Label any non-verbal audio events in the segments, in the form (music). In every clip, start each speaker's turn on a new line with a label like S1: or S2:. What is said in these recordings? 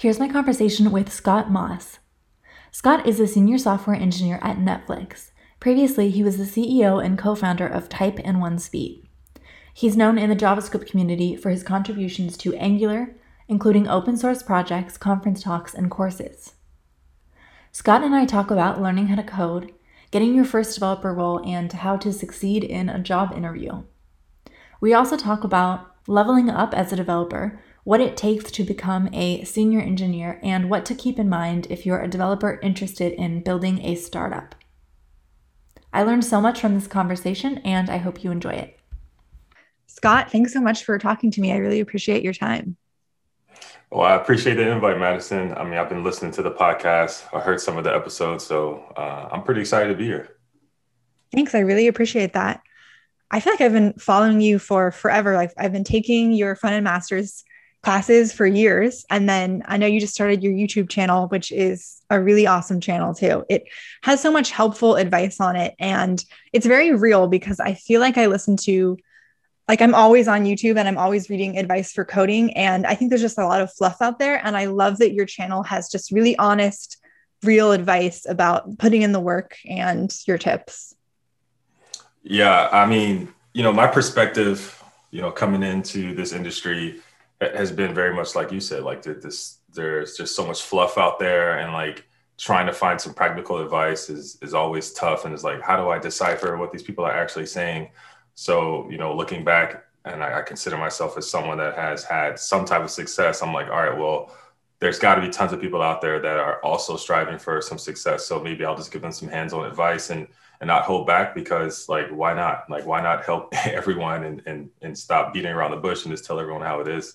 S1: Here's my conversation with Scott Moss. Scott is a senior software engineer at Netflix. Previously, he was the CEO and co founder of Tipe and One Speed. He's known in the JavaScript community for his contributions to Angular, including open source projects, conference talks, and courses. Scott and I talk about learning how to code, getting your first developer role, and how to succeed in a job interview. We also talk about leveling up as a developer, what it takes to become a senior engineer, and what to keep in mind if you're a developer interested in building a startup. I learned so much from this conversation, and I hope you enjoy it. Scott, thanks so much for talking to me. I really appreciate your time.
S2: Well, I appreciate the invite, Madison. I mean, I've been listening to the podcast. I heard some of the episodes, so uh, I'm pretty excited to be here.
S1: Thanks. I really appreciate that. I feel like I've been following you for forever. Like I've been taking your Frontend Masters classes for years. And then I know you just started your YouTube channel, which is a really awesome channel too. It has so much helpful advice on it. And it's very real because I feel like I listen to, like, I'm always on YouTube and I'm always reading advice for coding. And I think there's just a lot of fluff out there. And I love that your channel has just really honest, real advice about putting in the work and your tips.
S2: Yeah. I mean, you know, my perspective, you know, coming into this industry, has been very much like you said, like this, there's just so much fluff out there and like trying to find some practical advice is, is always tough. And it's like, how do I decipher what these people are actually saying? So, you know, looking back and I, I consider myself as someone that has had some type of success, I'm like, all right, well, there's got to be tons of people out there that are also striving for some success. So maybe I'll just give them some hands-on advice and and not hold back because like why not? Like why not help (laughs) everyone and and and stop beating around the bush and just tell everyone how it is.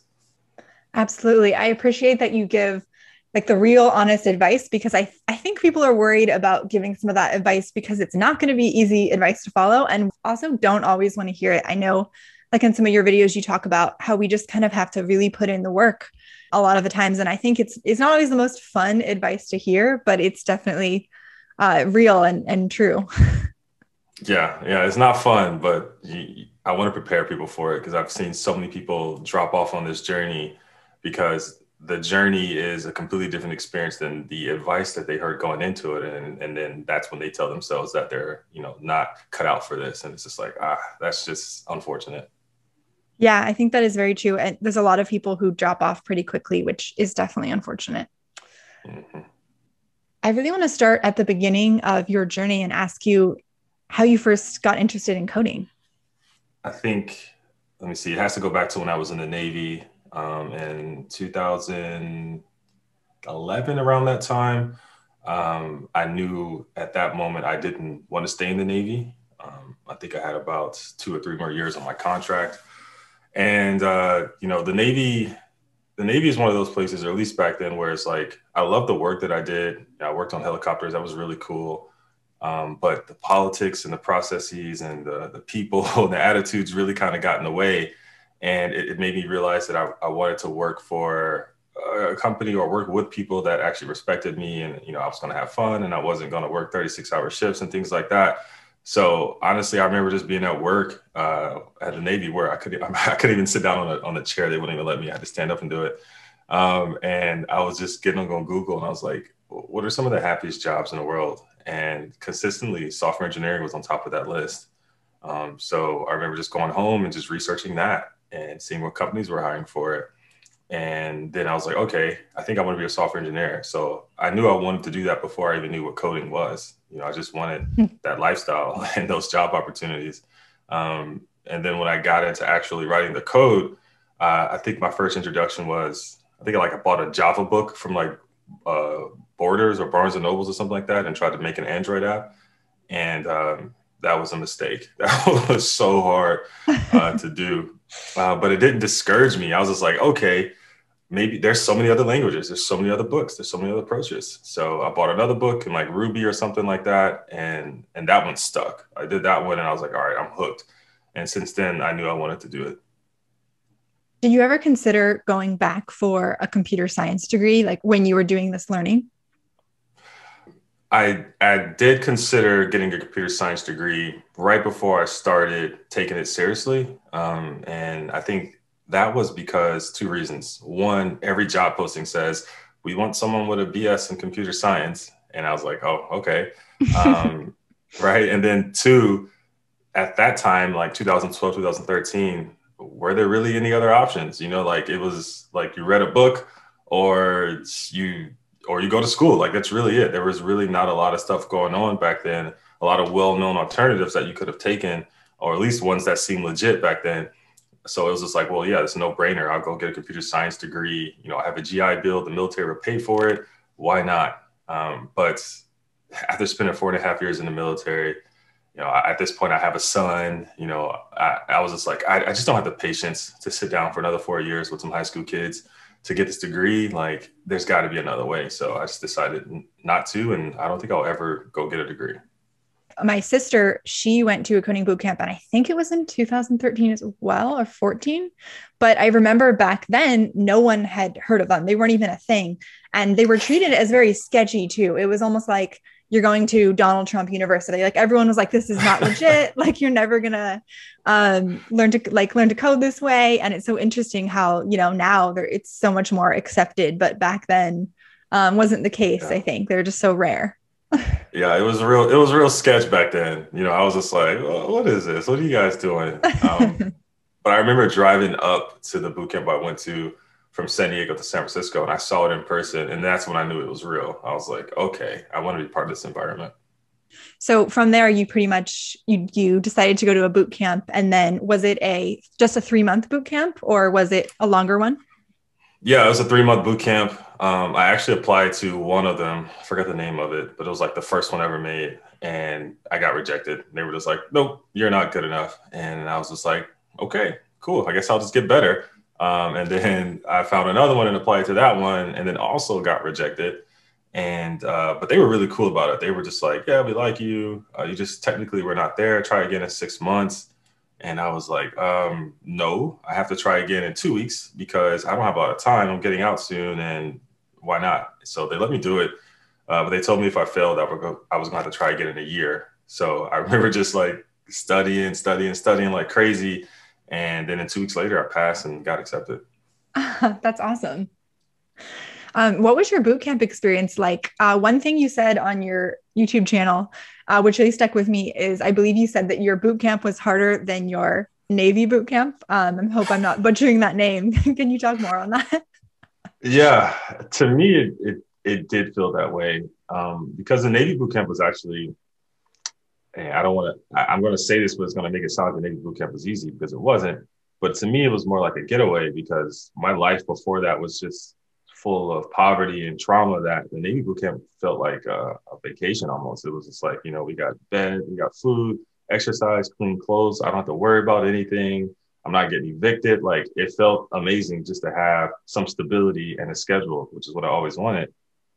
S1: Absolutely. I appreciate that you give like the real honest advice because I, I think people are worried about giving some of that advice because it's not going to be easy advice to follow and also don't always want to hear it. I know like in some of your videos you talk about how we just kind of have to really put in the work a lot of the times and I think it's it's not always the most fun advice to hear, but it's definitely uh, real and and true. (laughs)
S2: yeah, yeah, it's not fun, but you, I want to prepare people for it because I've seen so many people drop off on this journey because the journey is a completely different experience than the advice that they heard going into it. And, and then that's when they tell themselves that they're you know not cut out for this. And it's just like ah that's just unfortunate.
S1: Yeah i think that is very true. And there's a lot of people who drop off pretty quickly which is definitely unfortunate. Mm-hmm. i really want to start at the beginning of your journey and ask you how you first got interested in coding.
S2: I think let me see it has to go back to when i was in the navy um, in 2011, around that time. Um, I knew at that moment I didn't want to stay in the Navy. Um, I think I had about two or three more years on my contract. And, uh, you know, the Navy, the Navy is one of those places, or at least back then, where it's like, I love the work that I did. I worked on helicopters. That was really cool. Um, but the politics and the processes and the, the people (laughs) and the attitudes really kind of got in the way and it, it made me realize that I, I, wanted to work for a company or work with people that actually respected me and you know i was going to have fun and i wasn't going to work 36 hour shifts and things like that. So honestly i remember just being at work uh, at the navy where i could (laughs) i couldn't even sit down on a, on a chair. They wouldn't even let me. I had to stand up and do it. Um, and i was just getting on google and i was like what are some of the happiest jobs in the world? And consistently software engineering was on top of that list. Um, so i remember just going home and just researching that and seeing what companies were hiring for it. And then I was like, okay, I think I want to be a software engineer. So I knew I wanted to do that before I even knew what coding was. You know, I just wanted (laughs) that lifestyle (laughs) and those job opportunities. Um, and then when I got into actually writing the code, uh, I think my first introduction was I think I like I bought a Java book from like uh, Borders or Barnes and Nobles or something like that, and tried to make an Android app. And um, that was a mistake. (laughs) That was so hard uh, to do, uh, but it didn't discourage me. I was just like, okay, maybe there's so many other languages, there's so many other books, there's so many other approaches. So I bought another book in like Ruby or something like that, and and that one stuck. I did that one, and I was like, all right, I'm hooked. And since then, I knew I wanted to do it.
S1: Did you ever consider going back for a computer science degree, like when you were doing this learning?
S2: I I did consider getting a computer science degree right before I started taking it seriously, um, and I think that was because two reasons. One, every job posting says we want someone with a BS in computer science. And I was like, oh, okay. Um, (laughs) right. And then two, at that time, like 2012, 2013, were there really any other options? You know, like it was like you read a book or you or you go to school. Like that's really it. There was really not a lot of stuff going on back then. A lot of well-known alternatives that you could have taken, or at least ones that seemed legit back then. So it was just like, well, yeah, it's a no-brainer. I'll go get a computer science degree. You know, I have a GI Bill. The military will pay for it. Why not? Um, but after spending four and a half years in the military, you know, at this point, I have a son. You know, I, I was just like, I, I just don't have the patience to sit down for another four years with some high school kids to get this degree. Like, there's got to be another way. So I just decided not to, and I don't think I'll ever go get a degree.
S1: My sister, she went to a coding boot camp, and I think it was in 2013 as well or 14. But I remember back then, no one had heard of them. They weren't even a thing, and they were treated as very sketchy too. It was almost like you're going to Donald Trump University. Like everyone was like, this is not legit. (laughs) like you're never gonna um, learn to like learn to code this way. And it's so interesting how you know now there it's so much more accepted, but back then um, wasn't the case. Yeah. I think they're just so rare. (laughs)
S2: yeah, it was real. It was real sketch back then. You know, I was just like, what is this? What are you guys doing? Um, (laughs) but I remember driving up to the boot camp I went to from San Diego to San Francisco and I saw it in person and that's when I knew it was real. I was like, okay, I want to be part of this environment.
S1: So from there you pretty much you you decided to go to a boot camp and then was it a just a 3 month boot camp or was it a longer one?
S2: Yeah, it was a 3 month boot camp. Um, I actually applied to one of them. I forgot the name of it, but it was like the first one ever made and I got rejected. They were just like, "Nope, you're not good enough." And I was just like, "Okay, cool. I guess I'll just get better." Um, and then I found another one and applied to that one, and then also got rejected. And uh, but they were really cool about it. They were just like, "Yeah, we like you. Uh, you just technically were not there. Try again in six months." And I was like, um, "No, I have to try again in two weeks because I don't have a lot of time. I'm getting out soon, and why not?" So they let me do it, uh, but they told me if I failed, I, go, I was going to have to try again in a year. So I (laughs) remember just like studying, studying, studying like crazy and then in two weeks later, I passed and got accepted. (laughs)
S1: That's awesome. Um, what was your boot camp experience like? Uh, one thing you said on your YouTube channel, uh, which really stuck with me, is I believe you said that your boot camp was harder than your Navy boot camp. Um, I hope I'm not (laughs) butchering that name. (laughs) Can you talk more on that?
S2: Yeah, to me, it, it, it did feel that way um, because the Navy boot camp was actually and I don't want to, I'm going to say this, but it's going to make it sound like the Navy boot camp was easy because it wasn't. But to me, it was more like a getaway because my life before that was just full of poverty and trauma that the Navy boot camp felt like a, a vacation almost. It was just like, you know, we got bed, we got food, exercise, clean clothes. I don't have to worry about anything. I'm not getting evicted. Like it felt amazing just to have some stability and a schedule, which is what I always wanted.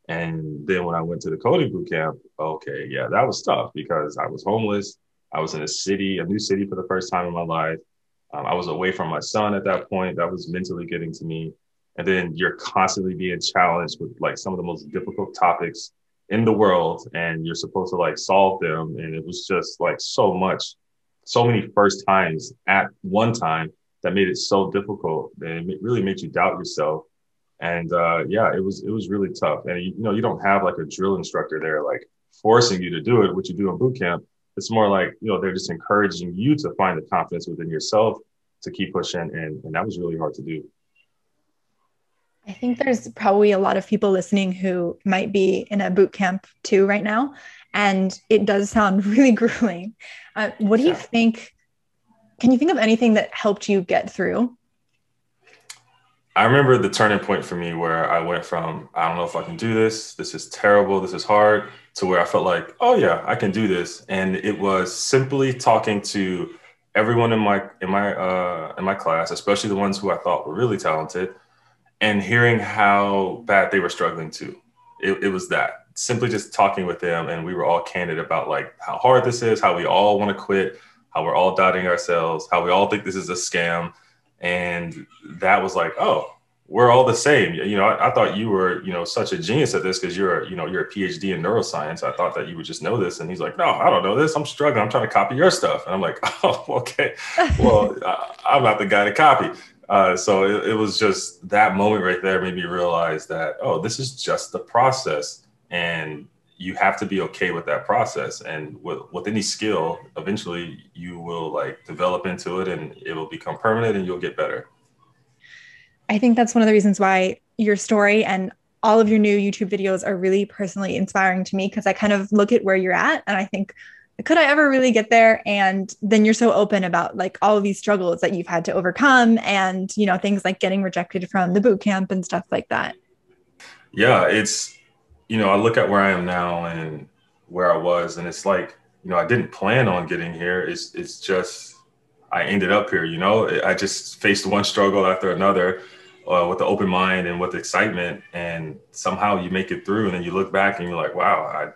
S2: And then when I went to the coding boot camp, okay, yeah, that was tough because I was homeless. I was in a city, a new city for the first time in my life. Um, I was away from my son at that point. That was mentally getting to me. And then you're constantly being challenged with like some of the most difficult topics in the world, and you're supposed to like solve them. And it was just like so much, so many first times at one time that made it so difficult. And it really made you doubt yourself and uh, yeah, it was it was really tough. And you, you know, you don't have like a drill instructor there like forcing you to do it, what you do in boot camp. It's more like you know they're just encouraging you to find the confidence within yourself to keep pushing, and and that was really hard to do.
S1: I think there's probably a lot of people listening who might be in a boot camp too right now, and it does sound (laughs) really grueling. Uh, what do you think? Can you think of anything that helped you get through
S2: I remember the turning point for me where I went from I don't know if I can do this, this is terrible, this is hard, to where I felt like, oh yeah, I can do this. And it was simply talking to everyone in my in my uh, in my class, especially the ones who I thought were really talented, and hearing how bad they were struggling too. It, it was that simply just talking with them, and we were all candid about like how hard this is, how we all want to quit, how we're all doubting ourselves, how we all think this is a scam and that was like, oh, we're all the same. You know, I, I thought you were, you know, such a genius at this because you're, a, you know, you're a PhD in neuroscience. I thought that you would just know this. And he's like, no, I don't know this. I'm struggling. I'm trying to copy your stuff. And I'm like, (laughs) oh, okay. Well, (laughs) I, am not the guy to copy. Uh, so it, it, was just that moment right there made me realize that oh, this is just the process, and you have to be okay with that process. And with, with any skill, eventually you will like develop into it, and it will become permanent, and you'll get better.
S1: I think that's one of the reasons why your story and all of your new YouTube videos are really personally inspiring to me because I kind of look at where you're at and I think could I ever really get there? And then you're so open about like all of these struggles that you've had to overcome and, you know, things like getting rejected from the boot camp and stuff like that.
S2: Yeah, it's, you know, I look at where I am now and where I was, and it's like, you know, I didn't plan on getting here. It's, it's just, I ended up here, you know, I just faced one struggle after another uh, with the open mind and with excitement. And somehow you make it through. And then you look back and you're like, wow, I,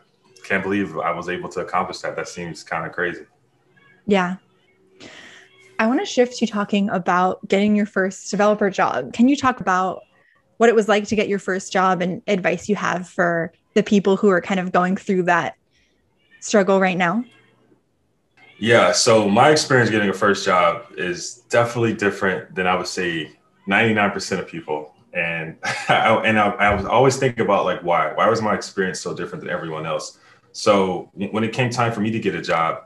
S2: can't believe I was able to accomplish that. That seems kind of crazy.
S1: Yeah. I want to shift to talking about getting your first developer job. Can you talk about what it was like to get your first job and advice you have for the people who are kind of going through that struggle right now?
S2: Yeah, so my experience getting a first job is definitely different than I would say 99% of people. And (laughs) I, and I, I was always thinking about like why why was my experience so different than everyone else? So when it came time for me to get a job,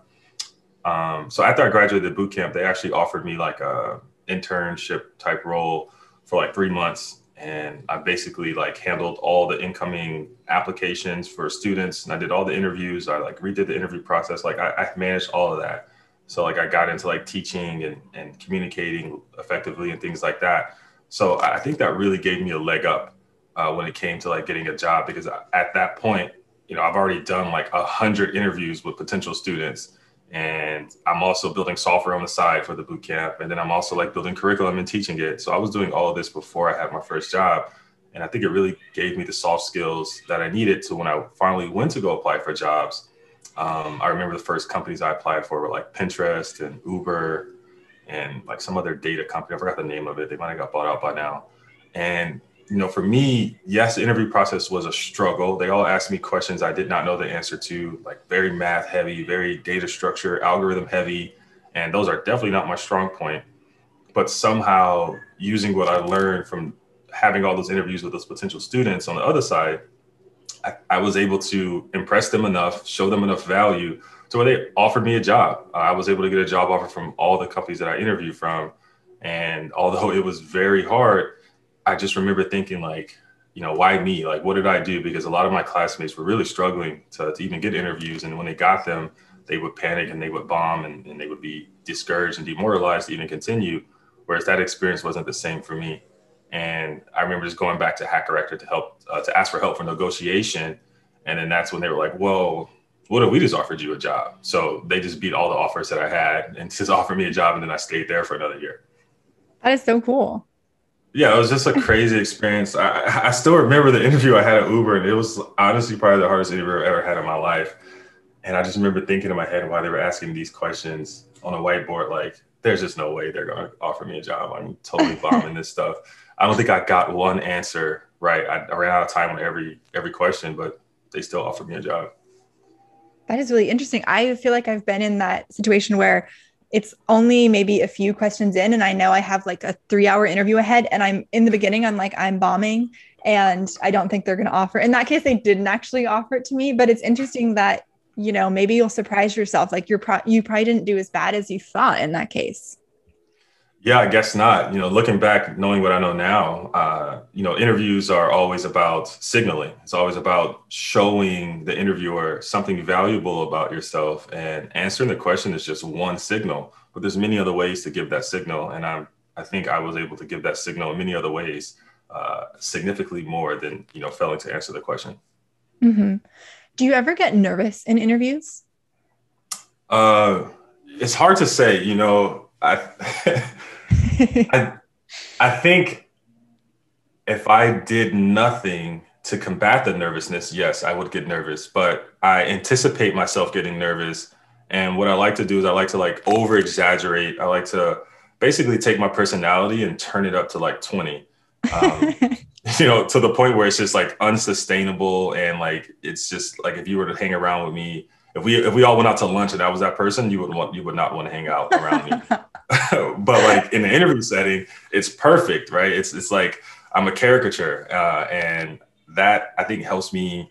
S2: um, so after I graduated boot camp, they actually offered me like a internship type role for like three months. And I basically like handled all the incoming applications for students and I did all the interviews. I like redid the interview process. Like I, I managed all of that. So like I got into like teaching and, and communicating effectively and things like that. So I think that really gave me a leg up uh, when it came to like getting a job because at that point you know, I've already done like a hundred interviews with potential students. And I'm also building software on the side for the boot camp. And then I'm also like building curriculum and teaching it. So I was doing all of this before I had my first job. And I think it really gave me the soft skills that I needed to when I finally went to go apply for jobs. Um, I remember the first companies I applied for were like Pinterest and Uber and like some other data company. I forgot the name of it. They might have got bought out by now. And you know, for me, yes, the interview process was a struggle. They all asked me questions I did not know the answer to, like very math heavy, very data structure, algorithm heavy. And those are definitely not my strong point. But somehow using what I learned from having all those interviews with those potential students on the other side, I, I was able to impress them enough, show them enough value to where they offered me a job. Uh, I was able to get a job offer from all the companies that I interviewed from. And although (laughs) it was very hard, I just remember thinking like, you know, why me? Like, what did I do? Because a lot of my classmates were really struggling to, to even get interviews. And when they got them, they would panic and they would bomb and, and they would be discouraged and demoralized to even continue. Whereas that experience wasn't the same for me. And I remember just going back to Hack Reactor to help, uh, to ask for help for negotiation. And then that's when they were like, whoa, what if we just offered you a job? So they just beat all the offers that I had and (laughs) just offered me a job. And then I stayed there for another year.
S1: That is so cool
S2: yeah, it was just a crazy experience. I, I still remember the interview I had at Uber, and it was honestly probably the hardest interview I've ever had in my life. And I just remember thinking in my head why they were asking these questions on a whiteboard, like, there's just no way they're going to offer me a job. I'm totally (laughs) bombing this stuff. I don't think I got one answer right. I, I ran out of time on every every question, but they still offered me a job.
S1: That is really interesting. I feel like I've been in that situation where it's only maybe a few questions in and i know i have like a three hour interview ahead and i'm in the beginning i'm like i'm bombing and i don't think they're going to offer. In that case they didn't actually offer it to me but it's interesting that you know maybe you'll surprise yourself like you're pro- you probably didn't do as bad as you thought in that case
S2: yeah, I guess not. You know, looking back, knowing what I know now, uh, you know, interviews are always about signaling. It's always about showing the interviewer something valuable about yourself, and answering the question is just one signal. But there's many other ways to give that signal, and I'm I think I was able to give that signal in many other ways, uh, significantly more than you know failing to answer the question.
S1: Mm-hmm. Do you ever get nervous in interviews?
S2: Uh, it's hard to say. You know, I. (laughs) I, I think if I did nothing to combat the nervousness, yes, I would get nervous, but I anticipate myself getting nervous. And what I like to do is I like to like over exaggerate. I like to basically take my personality and turn it up to like 20. Um, (laughs) (laughs) you know, to the point where it's just like unsustainable. And like, it's just like, if you were to hang around with me, if we, if we all went out to lunch and I was that person, you would want, you would not want to hang out around me. (laughs) (laughs) but like in the interview setting, it's perfect, right? It's it's like I'm a caricature, uh, and that I think helps me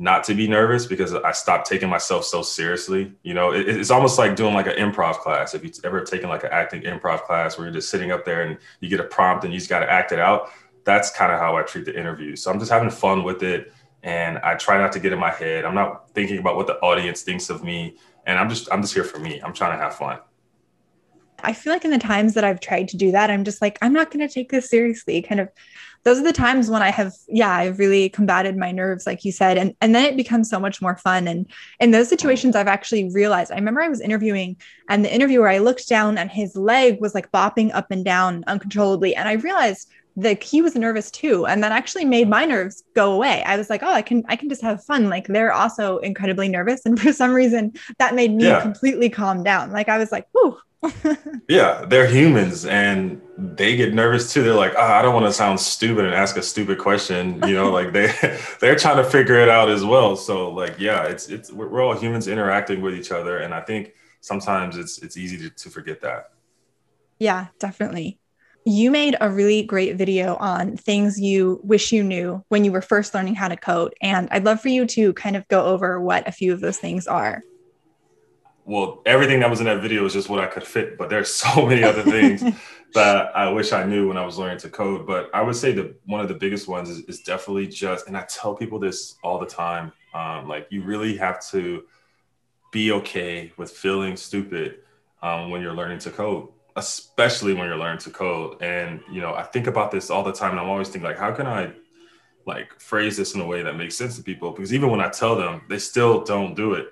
S2: not to be nervous because I stopped taking myself so seriously. You know, it, it's almost like doing like an improv class. If you've ever taken like an acting improv class where you're just sitting up there and you get a prompt and you just got to act it out, that's kind of how I treat the interview. So I'm just having fun with it, and I try not to get in my head. I'm not thinking about what the audience thinks of me, and I'm just I'm just here for me. I'm trying to have fun.
S1: I feel like in the times that I've tried to do that, I'm just like, I'm not going to take this seriously. Kind of, those are the times when I have, yeah, I've really combated my nerves, like you said, and and then it becomes so much more fun. And in those situations, I've actually realized. I remember I was interviewing, and the interviewer, I looked down, and his leg was like bopping up and down uncontrollably, and I realized that he was nervous too and that actually made my nerves go away i was like oh i can i can just have fun like they're also incredibly nervous (laughs) and for some reason that made me yeah. completely calm down like i was like whoo (laughs)
S2: yeah, they're humans and they get nervous too. They're like, oh, I don't want to sound stupid and ask a stupid question. You know, like they (laughs) they're trying to figure it out as well. So like, yeah, it's it's we're all humans interacting with each other, and I think sometimes it's it's easy to, to forget that.
S1: Yeah, definitely. You made a really great video on things you wish you knew when you were first learning how to code, and I'd love for you to kind of go over what a few of those things are
S2: well, everything that was in that video is just what I could fit, but there's (laughs) so many other things (laughs) that I wish I knew when I was learning to code. But I would say that one of the biggest ones is, is definitely just, and I tell people this all the time, um, like you really have to be okay with feeling stupid um, when you're learning to code, especially when you're learning to code. And you know, I think about this all the time, and I'm always thinking like, how can I like phrase this in a way that makes sense to people? Because even when I tell them, they still don't do it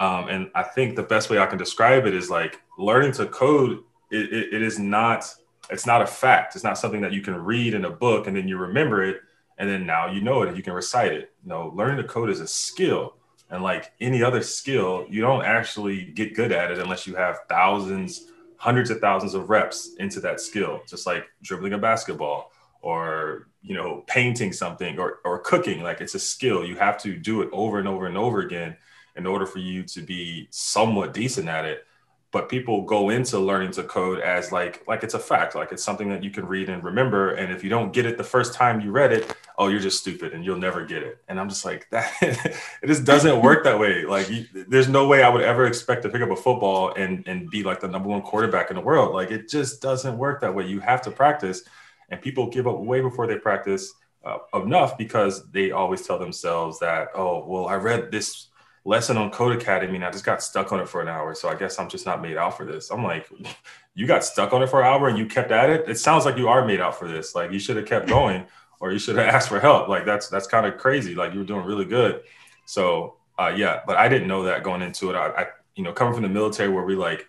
S2: um, and I think the best way I can describe it is like learning to code. It, it, it is not. It's not a fact. It's not something that you can read in a book and then you remember it, and then now you know it and you can recite it. No, learning to code is a skill, and like any other skill, you don't actually get good at it unless you have thousands, hundreds of thousands of reps into that skill. Just like dribbling a basketball or you know painting something or or cooking. Like it's a skill. You have to do it over and over and over again in order for you to be somewhat decent at it but people go into learning to code as like like it's a fact like it's something that you can read and remember and if you don't get it the first time you read it oh you're just stupid and you'll never get it. And i'm just like (laughs) that it just doesn't work that way. Like you, there's no way i would ever expect to pick up a football and and be like the number one quarterback in the world. Like it just doesn't work that way. You have to practice and people give up way before they practice uh, enough because they always tell themselves that oh well i read this lesson on Codecademy and I just got stuck on it for an hour. So I guess I'm just not made out for this. I'm like, (laughs) you got stuck on it for an hour and you kept at it. It sounds like you are made out for this. Like you should have kept going (laughs) or you should have asked for help. Like that's that's kind of crazy. Like you were doing really good. So uh, yeah, but I didn't know that going into it. I, I you know coming from the military where we like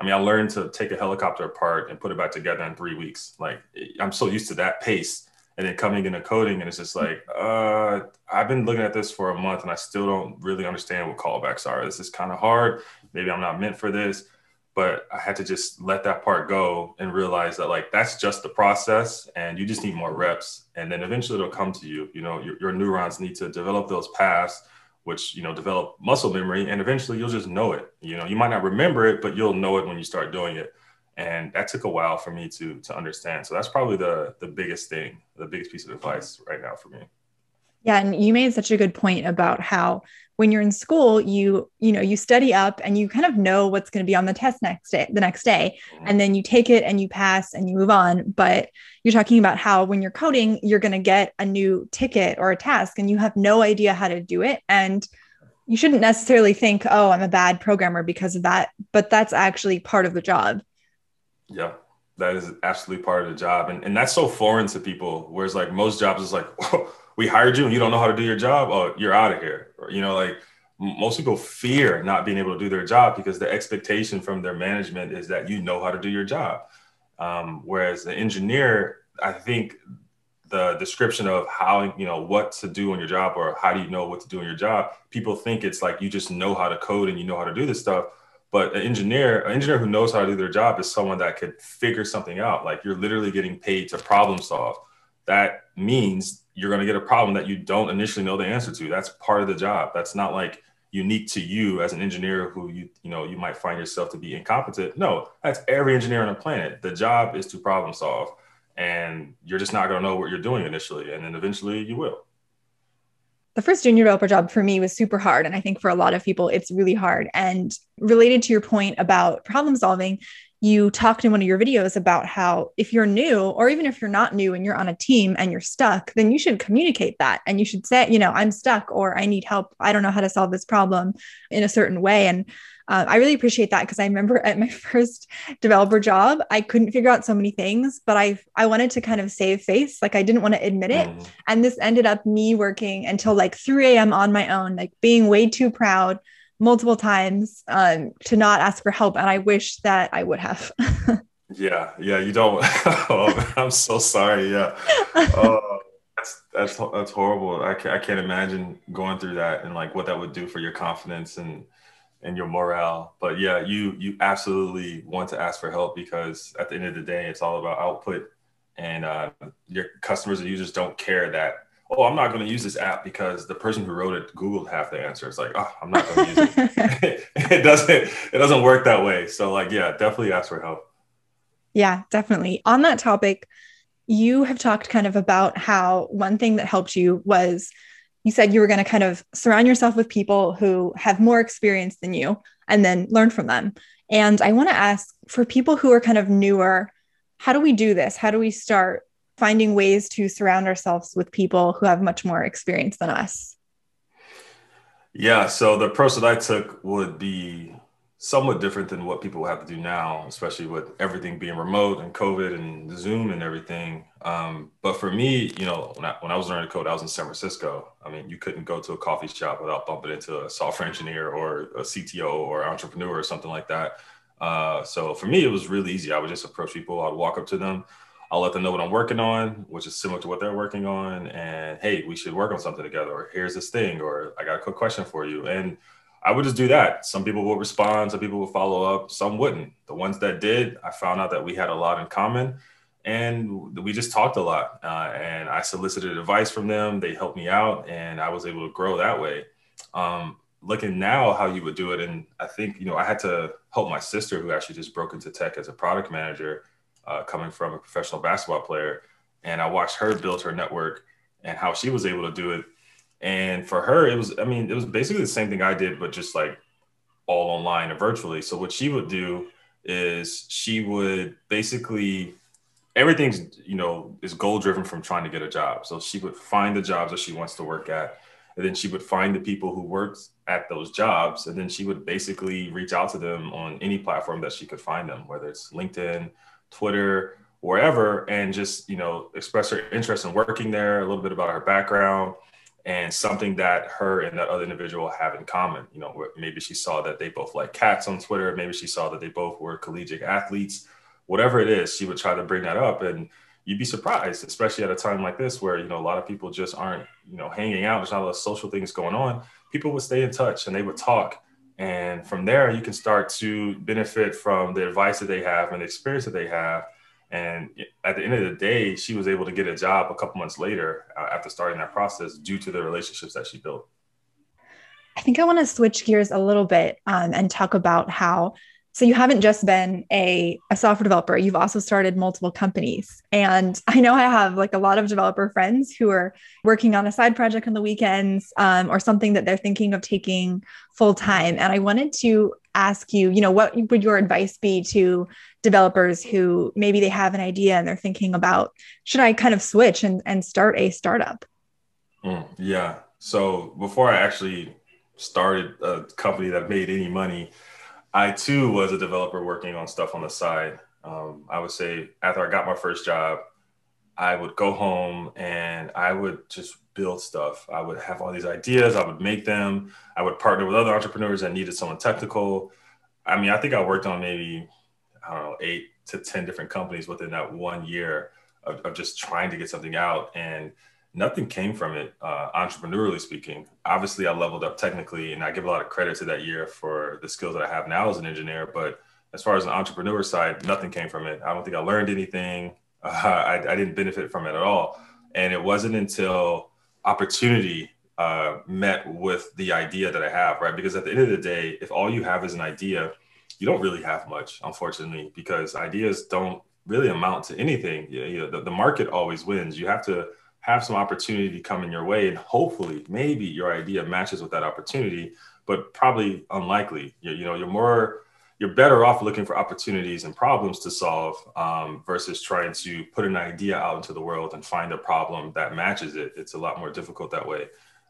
S2: I mean, I learned to take a helicopter apart and put it back together in three weeks. Like I'm so used to that pace and then coming into coding and it's just like uh, i've been looking at this for a month and i still don't really understand what callbacks are. This is kind of hard. Maybe i'm not meant for this. But i had to just let that part go and realize that like that's just the process and you just need more reps. And then eventually it'll come to you. You know your, your neurons need to develop those paths which you know develop muscle memory and eventually you'll just know it. You know you might not remember it but you'll know it when you start doing it and that took a while for me to to understand. So that's probably the the biggest thing the biggest piece of advice right now for me.
S1: Yeah and you made such a good point about how when you're in school you you know you study up and you kind of know what's going to be on the test next day the next day mm-hmm. and then you take it and you pass and you move on. But you're talking about how when you're coding you're going to get a new ticket or a task and you have no idea how to do it. And you shouldn't necessarily think oh i'm a bad programmer because of that but that's actually part of the job
S2: yeah, that is absolutely part of the job. And, and that's so foreign to people. Whereas like most jobs is like, (laughs) we hired you and you don't know how to do your job. Oh, you're out of here. Or, you know, like most people fear not being able to do their job because the expectation from their management is that you know how to do your job. Um, whereas the engineer, I think the description of how you know what to do on your job or how do you know what to do in your job people think it's like you just know how to code and you know how to do this stuff but an engineer, an engineer who knows how to do their job is someone that could figure something out. Like you're literally getting paid to problem solve. That means you're going to get a problem that you don't initially know the answer to. That's part of the job. That's not like unique to you as an engineer who you you know you might find yourself to be incompetent. No, that's every engineer on the planet. The job is to problem solve, and you're just not going to know what you're doing initially, and then eventually you will.
S1: The first junior developer job for me was super hard, and I think for a lot of people it's really hard. And related to your point about problem solving, you talked in one of your videos about how if you're new or even if you're not new and you're on a team and you're stuck then you should communicate that. And you should say you know i'm stuck or i need help. I don't know how to solve this problem in a certain way. And uh, i really appreciate that because i remember at my (laughs) first developer job i couldn't figure out so many things but i i wanted to kind of save face like i didn't want to admit it mm. and this ended up me working until like 3 a.m on my own like being way too proud multiple times um, to not ask for help. And I wish that I would have. (laughs)
S2: yeah. Yeah. You don't. (laughs) oh, I'm so sorry. Yeah. Oh, that's, that's, that's horrible. I can't, I can't imagine going through that and like what that would do for your confidence and, and your morale. But yeah, you, you absolutely want to ask for help because at the end of the day, it's all about output and uh, your customers and users don't care that oh, I'm not going to use this app because the person who wrote it Googled half the answer. It's like, oh, I'm not going to use it. (laughs) (laughs) it doesn't. It doesn't work that way. So, like, yeah, definitely ask for help.
S1: Yeah, definitely. On that topic, you have talked kind of about how one thing that helped you was you said you were going to kind of surround yourself with people who have more experience than you and then learn from them. And I want to ask for people who are kind of newer, how do we do this? How do we start finding ways to surround ourselves with people who have much more experience than us?
S2: Yeah, so the approach that I took would be somewhat different than what people have to do now, especially with everything being remote and COVID and Zoom and everything. Um, but for me, you know, when I, when I was learning code, I was in San Francisco. I mean, you couldn't go to a coffee shop without bumping into a software engineer or a CTO or entrepreneur or something like that. Uh, so for me, it was really easy. I would just approach people. I'd walk up to them I'll let them know what I'm working on, which is similar to what they're working on. And hey, we should work on something together, or here's this thing, or I got a quick question for you. And I would just do that. Some people will respond, some people will follow up, some wouldn't. The ones that did, I found out that we had a lot in common and we just talked a lot. Uh, and I solicited advice from them. They helped me out, and I was able to grow that way. Um, looking now how you would do it, and I think, you know, I had to help my sister who actually just broke into tech as a product manager uh, coming from a professional basketball player. And I watched her build her network and how she was able to do it. And for her, it was, I mean, it was basically the same thing I did, but just like all online and virtually. So what she would do is she would basically everything's you know is goal driven from trying to get a job so she would find the jobs that she wants to work at and then she would find the people who worked at those jobs and then she would basically reach out to them on any platform that she could find them whether it's linkedin Twitter, wherever, and just you know express her interest in working there, a little bit about her background, and something that her and that other individual have in common. You know, maybe she saw that they both like cats on Twitter. Maybe she saw that they both were collegiate athletes. Whatever it is, she would try to bring that up, and you'd be surprised, especially at a time like this where you know a lot of people just aren't you know hanging out. There's not a lot of social things going on. People would stay in touch and they would talk and from there, you can start to benefit from the advice that they have and the experience that they have. And at the end of the day, she was able to get a job a couple months later uh, after starting that process due to the relationships that she built.
S1: I think I want to switch gears a little bit um, and talk about how so you haven't just been a, a software developer, you've also started multiple companies. And I know I have like a lot of developer friends who are working on a side project on the weekends um, or something that they're thinking of taking full time. And I wanted to ask you, you know, what would your advice be to developers who maybe they have an idea and they're thinking about, should I kind of switch and, and start a startup?
S2: Mm, yeah. So before I actually started a company that made any money, I too was a developer working on stuff on the side. Um, I would say after I got my first job, I would go home and I would just build stuff. I would have all these ideas, I would make them. I would partner with other entrepreneurs that needed someone technical. I mean, I think I worked on maybe, I don't know, eight to 10 different companies within that one year of, of just trying to get something out. And nothing came from it, uh, entrepreneurially speaking. Obviously, I leveled up technically, and I give a lot of credit to that year for the skills that I have now as an engineer. But as far as an entrepreneur side, nothing came from it. I don't think I learned anything. Uh, I, I didn't benefit from it at all. And it wasn't until opportunity uh, met with the idea that I have, right? Because at the end of the day, if all you have is an idea, you don't really have much, unfortunately, because ideas don't really amount to anything. You know, the, the market always wins. You have to have some opportunity come in your way, and hopefully, maybe your idea matches with that opportunity, but probably unlikely. You, you know, you're more you're better off looking for opportunities and problems to solve um, versus trying to put an idea out into the world and find a problem that matches it. It's a lot more difficult that way.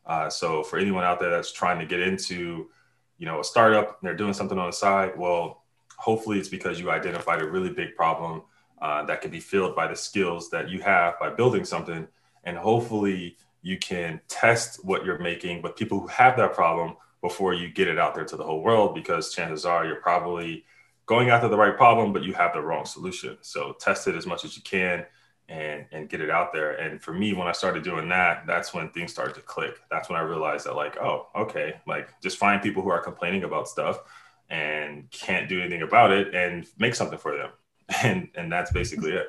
S2: Uh, so for anyone out there that's trying to get into, you know, a startup and they're doing something on the side, well, hopefully it's because you identified a really big problem uh, that can be filled by the skills that you have by building something, and hopefully you can test what you're making with people who have that problem before you get it out there to the whole world. Because chances are you're probably going after the right problem, but you have the wrong solution. So test it as much as you can and and get it out there. And for me, when I started doing that, that's when things started to click. That's when I realized that like, oh, okay, like just find people who are complaining about stuff and can't do anything about it and make something for them. (laughs) And and that's basically it.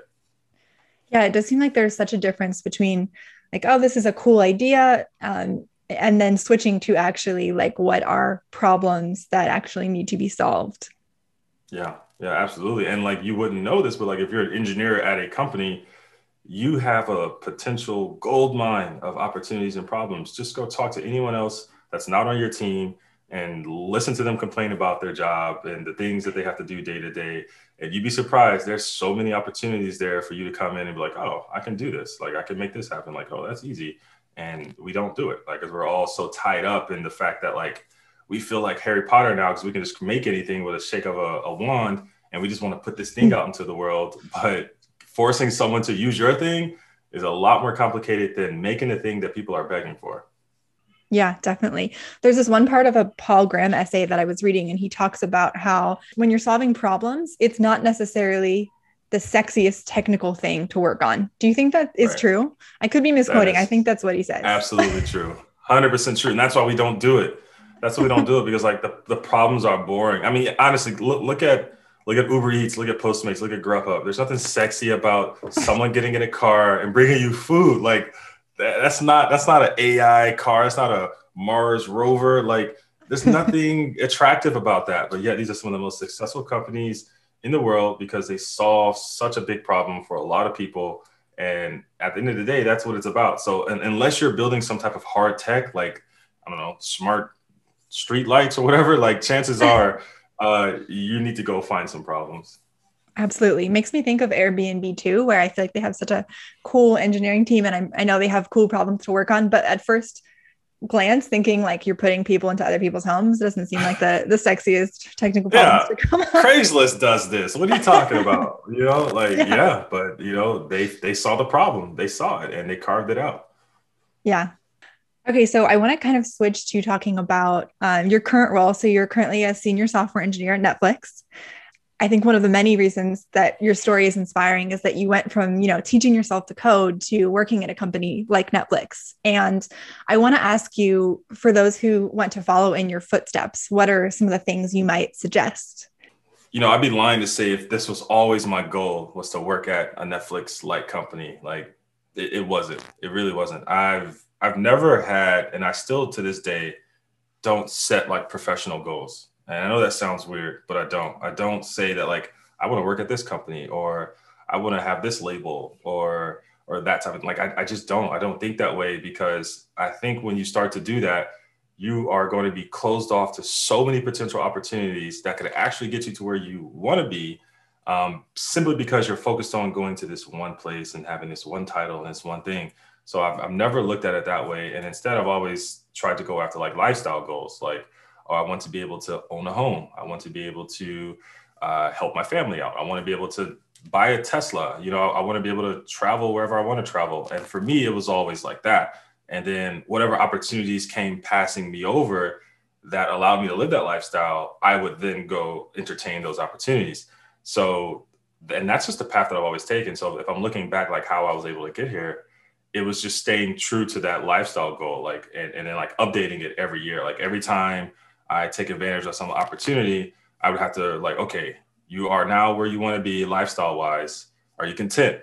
S1: Yeah, it does seem like there's such a difference between like, oh, this is a cool idea, um, and then switching to actually like what are problems that actually need to be solved.
S2: Yeah, yeah, absolutely. And like you wouldn't know this, but like if you're an engineer at a company, you have a potential gold mine of opportunities and problems. Just go talk to anyone else that's not on your team and listen to them complain about their job and the things that they have to do day to day. And you'd be surprised. There's so many opportunities there for you to come in and be like, oh, I can do this. Like, I can make this happen. Like, oh, that's easy. And we don't do it. Like, because we're all so tied up in the fact that, like, we feel like Harry Potter now because we can just make anything with a shake of a, a wand and we just want to put this thing hmm. out into the world. But forcing someone to use your thing is a lot more complicated than making a thing that people are begging for.
S1: Yeah, definitely. There's this one part of a Paul Graham essay that I was reading, and he talks about how when you're solving problems, it's not necessarily the sexiest technical thing to work on. Do you think that is right. true? I could be misquoting. I think that's what he says.
S2: Absolutely (laughs) true. 100% true. And that's why we don't do it. That's why we don't do it because like the, the problems are boring. I mean, honestly, look, look at Look at Uber Eats, look at Postmates, look at Grubhub. There's nothing sexy about someone getting in a car and bringing you food. Like that's not that's not an AI car. It's not a Mars rover. Like there's (laughs) nothing attractive about that. But yet these are some of the most successful companies in the world because they solve such a big problem for a lot of people. And at the end of the day, that's what it's about. So and, unless you're building some type of hard tech, like I don't know, smart street lights or whatever, like chances (laughs) are uh, you need to go find some problems.
S1: Absolutely. Makes me think of Airbnb too, where I feel like they have such a cool engineering team and I, I know they have cool problems to work on. But at first glance, thinking like you're putting people into other people's homes doesn't seem like the, (laughs) the sexiest technical
S2: problems yeah. to come up. Craigslist does this. What are you talking about? (laughs) you know, like, yeah. yeah, but you know, they, they saw the problem, they saw it and they carved it out.
S1: Yeah. Okay, so I want to kind of switch to talking about um, your current role. So you're currently a senior software engineer at Netflix. I think one of the many reasons that your story is inspiring is that you went from, you know, teaching yourself to code to working at a company like Netflix. And I want to ask you, for those who want to follow in your footsteps, what are some of the things you might suggest?
S2: You know, I'd be lying to say if this was always my goal was to work at a Netflix-like company. Like it, it wasn't. It really wasn't. I've I've never had, and I still to this day don't set like professional goals. And I know that sounds weird, but I don't. I don't say that like I want to work at this company or I want to have this label or or that type of thing. like I, I just don't. I don't think that way because I think when you start to do that, you are going to be closed off to so many potential opportunities that could actually get you to where you want to be um, simply because you're focused on going to this one place and having this one title and this one thing so I've, I've never looked at it that way. And instead, I've always tried to go after like lifestyle goals, like, oh, I want to be able to own a home. I want to be able to uh, help my family out. I want to be able to buy a Tesla. You know, I want to be able to travel wherever I want to travel. And for me, it was always like that. And then whatever opportunities came passing me over that allowed me to live that lifestyle, I would then go entertain those opportunities. So, and that's just the path that I've always taken. So if I'm looking back, like how I was able to get here, it was just staying true to that lifestyle goal, like and, and then like updating it every year. Like every time I take advantage of some opportunity, I would have to like, okay, you are now where you want to be lifestyle wise. Are you content?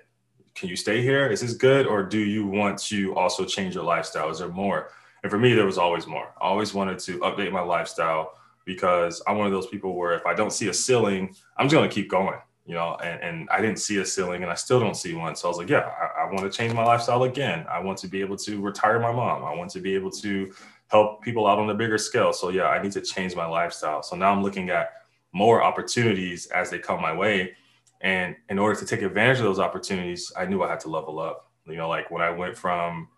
S2: Can you stay here? Is this good? Or do you want to also change your lifestyle? Is there more? And for me, there was always more. I always wanted to update my lifestyle because I'm one of those people where if I don't see a ceiling, I'm just going to keep going, you know, and, and I didn't see a ceiling and I still don't see one. So I was like, yeah, I, I want to change my lifestyle again. I want to be able to retire my mom. I want to be able to help people out on a bigger scale. So yeah, I need to change my lifestyle. So now I'm looking at more opportunities as they come my way. And in order to take advantage of those opportunities, I knew I had to level up. You know, like when I went from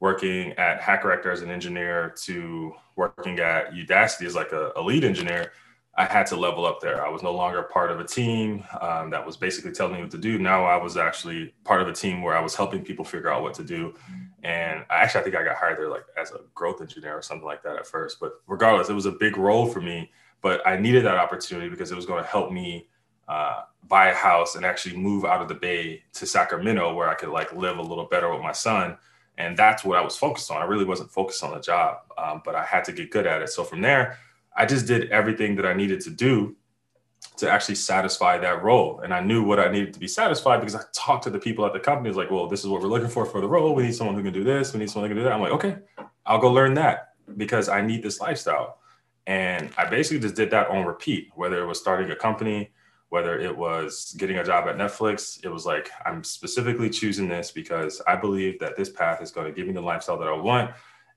S2: working at Hack Reactor as an engineer to working at Udacity as like a, a, lead engineer, I had to level up there. I was no longer part of a team um, that was basically telling me what to do. Now I was actually part of a team where I was helping people figure out what to do. And actually, I think I got hired there like as a growth engineer or something like that at first. But regardless, it was a big role for me. But I needed that opportunity because it was going to help me uh, buy a house and actually move out of the Bay to Sacramento, where I could like live a little better with my son and that's what I was focused on. I really wasn't focused on the job, um, but I had to get good at it. So from there, I just did everything that I needed to do to actually satisfy that role. And I knew what I needed to be satisfied because I talked to the people at the company. It's like, well, this is what we're looking for for the role. We need someone who can do this. We need someone who can do that. I'm like, okay, I'll go learn that because I need this lifestyle. And I basically just did that on repeat, whether it was starting a company, whether it was getting a job at Netflix, it was like, I'm specifically choosing this because I believe that this path is going to give me the lifestyle that I want.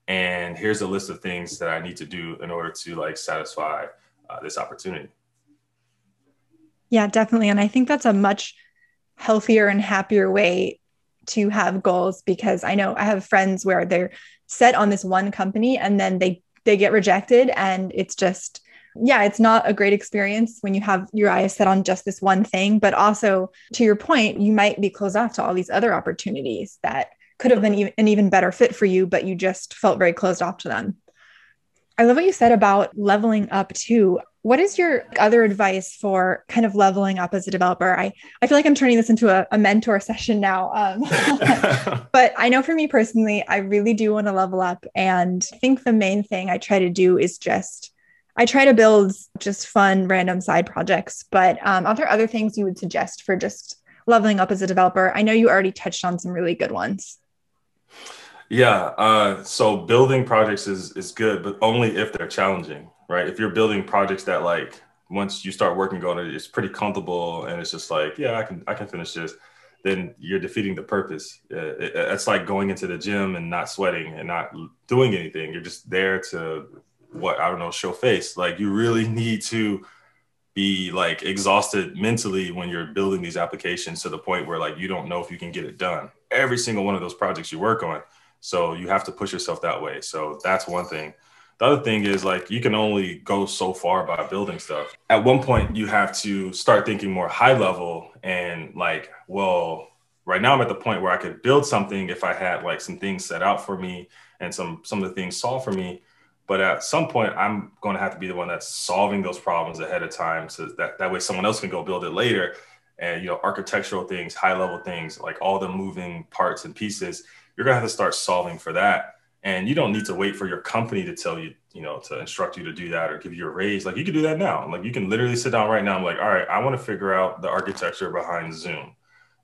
S2: And here's a list of things that I need to do in order to like satisfy uh, this opportunity.
S1: Yeah, definitely. And I think that's a much healthier and happier way to have goals because I know I have friends where they're set on this one company and then they they get rejected and it's just yeah, it's not a great experience when you have your eyes set on just this one thing. But also, to your point, you might be closed off to all these other opportunities that could have been an even better fit for you, but you just felt very closed off to them. I love what you said about leveling up too. What is your other advice for kind of leveling up as a developer? I, I feel like I'm turning this into a, a mentor session now. Um, (laughs) (laughs) but I know for me personally, I really do want to level up. And I think the main thing I try to do is just I try to build just fun, random side projects. But um, are there other things you would suggest for just leveling up as a developer? I know you already touched on some really good ones.
S2: Yeah. Uh, so building projects is is good, but only if they're challenging, right? If you're building projects that like once you start working on it, it's pretty comfortable and it's just like, yeah, I can I can finish this. Then you're defeating the purpose. Uh, it's like going into the gym and not sweating and not doing anything. You're just there to what I don't know, show face. Like you really (laughs) need to be like exhausted mentally when you're building these applications to the point where like you don't know if you can get it done. Every single one of those projects you work on. So you have to push yourself that way. So that's one thing. The other thing is like you can only go so far by building stuff. At one point you have to start thinking more high level and like, well, right now I'm at the point where I could build something if I had like some things set out for me and some some of the things solved for me but at some point, I'm going to have to be the one that's solving those problems ahead of time, so that that way someone else can go build it later. And you know, architectural things, high level things, like all the moving parts and pieces, you're gonna have to start solving for that. And you don't need to wait for your company to tell you, you know, to instruct you to do that or give you a raise. Like you can do that now. Like you can literally sit down right now. I'm like, all right, I want to figure out the architecture behind Zoom.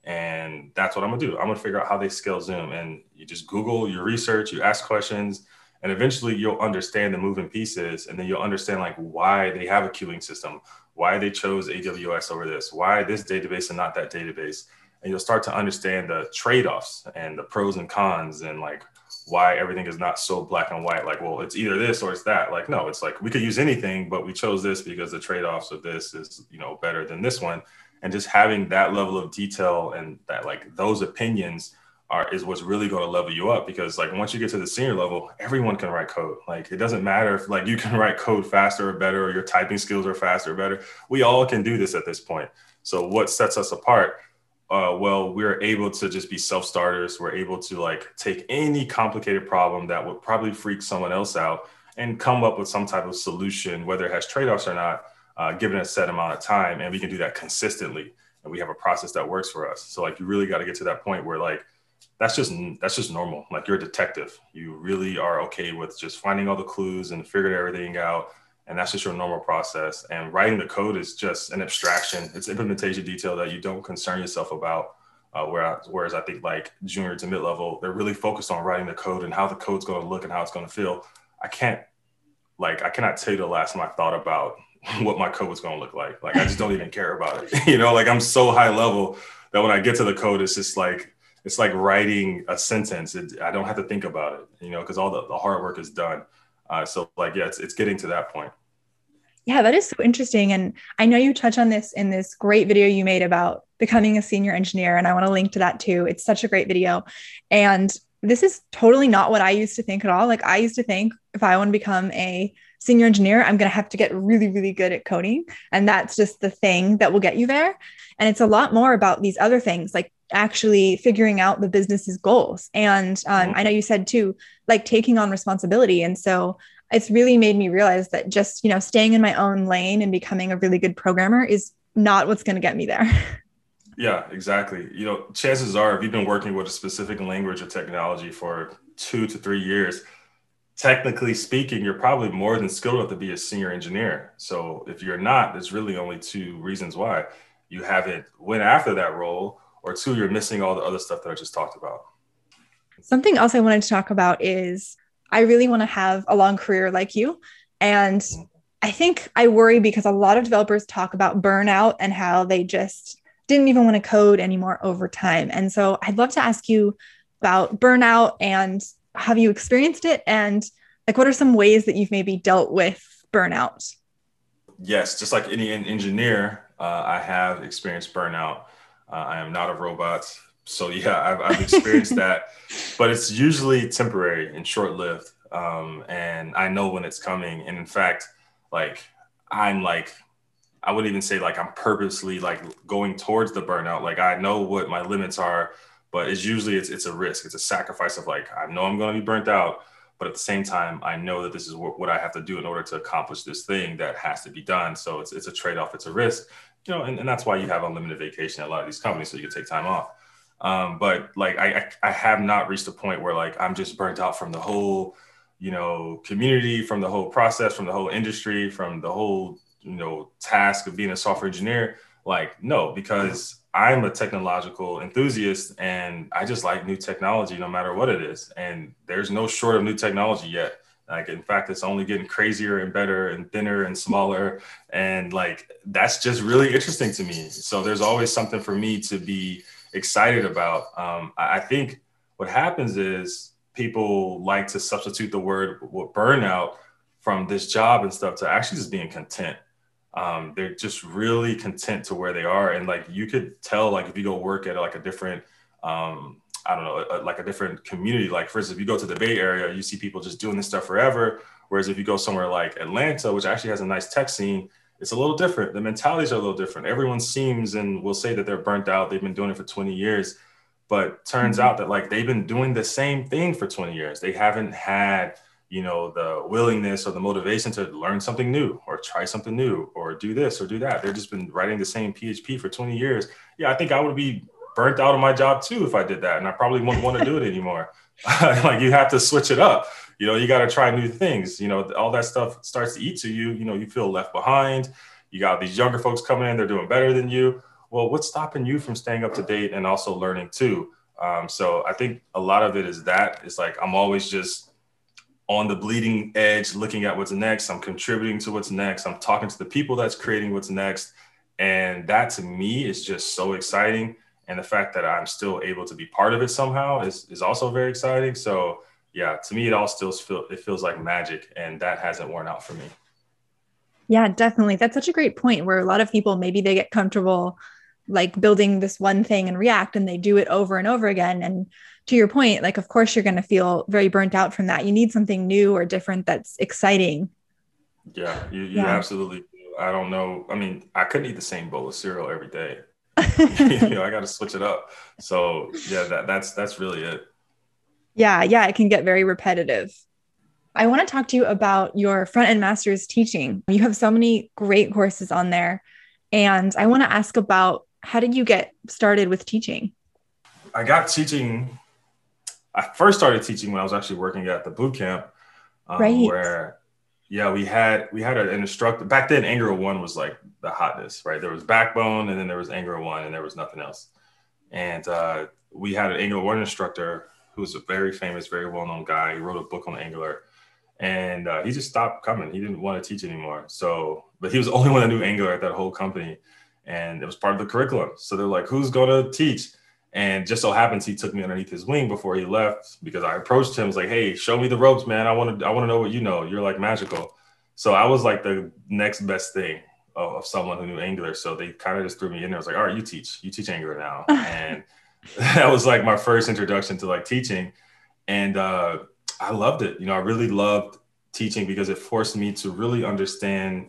S2: And that's what I'm gonna do. I'm gonna figure out how they scale Zoom. And you just Google your research, you ask questions, and eventually you'll understand the moving pieces and then you'll understand like why they have a queuing system why they chose aws over this why this database and not that database and you'll start to understand the trade-offs and the pros and cons and like why everything is not so black and white like well it's either this or it's that. Like no it's like we could use anything but we chose this because the trade-offs of this is you know better than this one. And just having that level of detail and that like those opinions are is what's really going to level you up because like once you get to the senior level everyone can write code. Like it doesn't matter if like you can (laughs) write code faster or better or your typing skills are faster or better. We all can do this at this point. So what sets us apart uh, well we're able to just be self-starters we're able to like take any complicated problem that would probably freak someone else out and come up with some type of solution whether it has trade-offs or not uh, given a set amount of time and we can do that consistently and we have a process that works for us so like you really got to get to that point where like that's just that's just normal. Like you're a detective. You really are okay with just finding all the clues and figuring everything out. And that's just your normal process. And writing the code is just an abstraction. It's implementation detail that you don't concern yourself about Uh, whereas, whereas I think like junior to mid level, they're really focused on writing the code and how the code's going to look and how it's going to feel. I can't, like, I cannot tell you the last time I thought about (laughs) what my code was going to look like. Like, I just don't even care about it. (laughs) you know, like I'm so high level that when I get to the code, it's just like, it's like writing a sentence. It, I don't have to think about it, you know, because all the, the hard work is done. Uh, so like, yeah, it's, it's getting to that point.
S1: Yeah, that is so interesting. And I know you touch on this in this great video you made about becoming a senior engineer. And I want to link to that too. It's such a great video. And this is totally not what I used to think at all. Like I used to think if I want to become a senior engineer, I'm going to have to get really, really good at coding. And that's just the thing that will get you there. And it's a lot more about these other things, like actually figuring out the business's goals. And um. I know you said too, like taking on responsibility. And so it's really made me realize that just, you know, staying in my own lane and becoming a really good programmer is not what's going to get me there. (laughs)
S2: Yeah, exactly. You know, chances are if you've been working with a specific language or technology for two to three years, technically speaking, you're probably more than skilled enough to be a senior engineer. So if you're not, there's really only two reasons why you haven't went after that role, or two, you're missing all the other stuff that I just talked about.
S1: Something else I wanted to talk about is I really want to have a long career like you. And mm-hmm. I think I worry because a lot of developers talk about burnout and how they just didn't even want to code anymore over time. And so I'd love to ask you about burnout and have you experienced it? And like, what are some ways that you've maybe dealt with burnout?
S2: Yes, just like any engineer, uh, I have experienced burnout. Uh, I am not a robot. So yeah, I've, I've experienced that, (laughs) but it's usually temporary and short-lived. Um, and I know when it's coming. And in fact, like I'm like, I wouldn't even say like I'm purposely like going towards the burnout. Like I know what my limits are, but it's usually it's it's a risk. It's a sacrifice of like I know I'm going to be burnt out, but at the same time I know that this is what, what I have to do in order to accomplish this thing that has to be done. So it's it's a trade-off. It's a risk, you know, and, and that's why you have unlimited vacation at a lot of these companies, so you can take time off. Um, but like I, I have not reached a point where like I'm just burnt out from the whole, you know, community, from the whole process, from the whole industry, from the whole, you know, task of being a software engineer. Like, no, because I'm a technological enthusiast and I just like new technology no matter what it is. And there's no short of new technology yet. Like, in fact, it's only getting crazier and better and thinner and smaller. And like, that's just really interesting to me. So there's always something for me to be excited about. Um, I think what happens is people like to substitute the word burnout from this job and stuff to actually just being content. Um, they're just really content to where they are, and like you could tell, like if you go work at like a different, um, I don't know, a, like a different community. Like for instance, if you go to the Bay Area, you see people just doing this stuff forever. Whereas if you go somewhere like Atlanta, which actually has a nice tech scene, it's a little different. The mentalities are a little different. Everyone seems and will say that they're burnt out. They've been doing it for 20 years, but turns mm-hmm. out that like they've been doing the same thing for 20 years. They haven't had, you know, the willingness or the motivation to learn something new or try something new or do this or do that. They've just been writing the same PHP for 20 years. Yeah, I think I would be burnt out of my job too if I did that. And I probably wouldn't want to do it anymore. (laughs) like you have to switch it up. You know you got to try new things. You know all that stuff starts to eat to you. You know you feel left behind. You got these younger folks coming in they're doing better than you. Well what's stopping you from staying up to date and also learning too? Um, so i think a lot of it is that it's like i'm always just on the bleeding edge looking at what's next. I'm contributing to what's next. I'm talking to the people that's creating what's next. And that to me is just so exciting and the fact that i'm still able to be part of it somehow is, is also very exciting so yeah, to me, it all still feel it feels like magic, and that hasn't worn out for me.
S1: Yeah, definitely. That's such a great point. Where a lot of people maybe they get comfortable like building this one thing in React, and they do it over and over again. And to your point, like of course you're going to feel very burnt out from that. You need something new or different that's exciting.
S2: Yeah, you, you yeah. absolutely. Do. I don't know. I mean, I couldn't eat the same bowl of cereal every day. You (laughs) know, I got to switch it up. So yeah, that, that's that's really it.
S1: Yeah, yeah, it can get very repetitive. I want to talk to you about your Frontend Masters teaching. You have so many great courses on there. And I want to ask about how did you get started with teaching?
S2: I got teaching. I first started teaching when I was actually working at the boot camp, um, right. where yeah, we had we had an instructor back then. Angular one was like the hotness, right? There was Backbone, and then there was Angular one, and there was nothing else. and uh, we had an Angular one instructor who was a very famous, very well-known guy. He wrote a book on Angular, and uh, he just stopped coming. He didn't want to teach anymore. So, but he was the only one that knew Angular at that whole company, and it was part of the curriculum. So they're like, "Who's going to teach?" And just so happens he took me underneath his wing before he left because I approached him. I was like, "Hey, show me the ropes, man. I want to. I want to know what you know. You're like magical." So I was like the next best thing of, of someone who knew Angular. So they kind of just threw me in there. I was like, "All right, you teach. You teach Angular now." (laughs) and (laughs) that was like my first introduction to like teaching, and uh, I loved it. You know, I really loved teaching because it forced me to really understand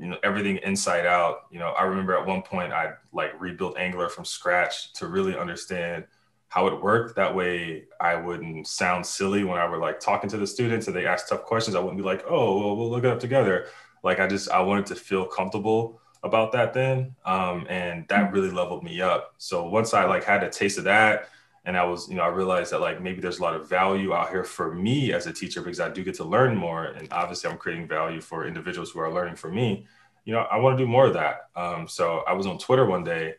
S2: you know everything inside out. You know i remember at one point i like rebuilt angular from scratch to really understand how it worked. That way i wouldn't sound silly when i were like talking to the students and they asked tough questions. I wouldn't be like oh well we'll look it up together. Like i just i wanted to feel comfortable about that then um, and that mm. really leveled me up. So once i like had a taste of that and i was you know i realized that like maybe there's a lot of value out here for me as a teacher because i do get to learn more. And obviously i'm creating value for individuals who are learning from me. You know i want to do more of that. Um, so i was on twitter one day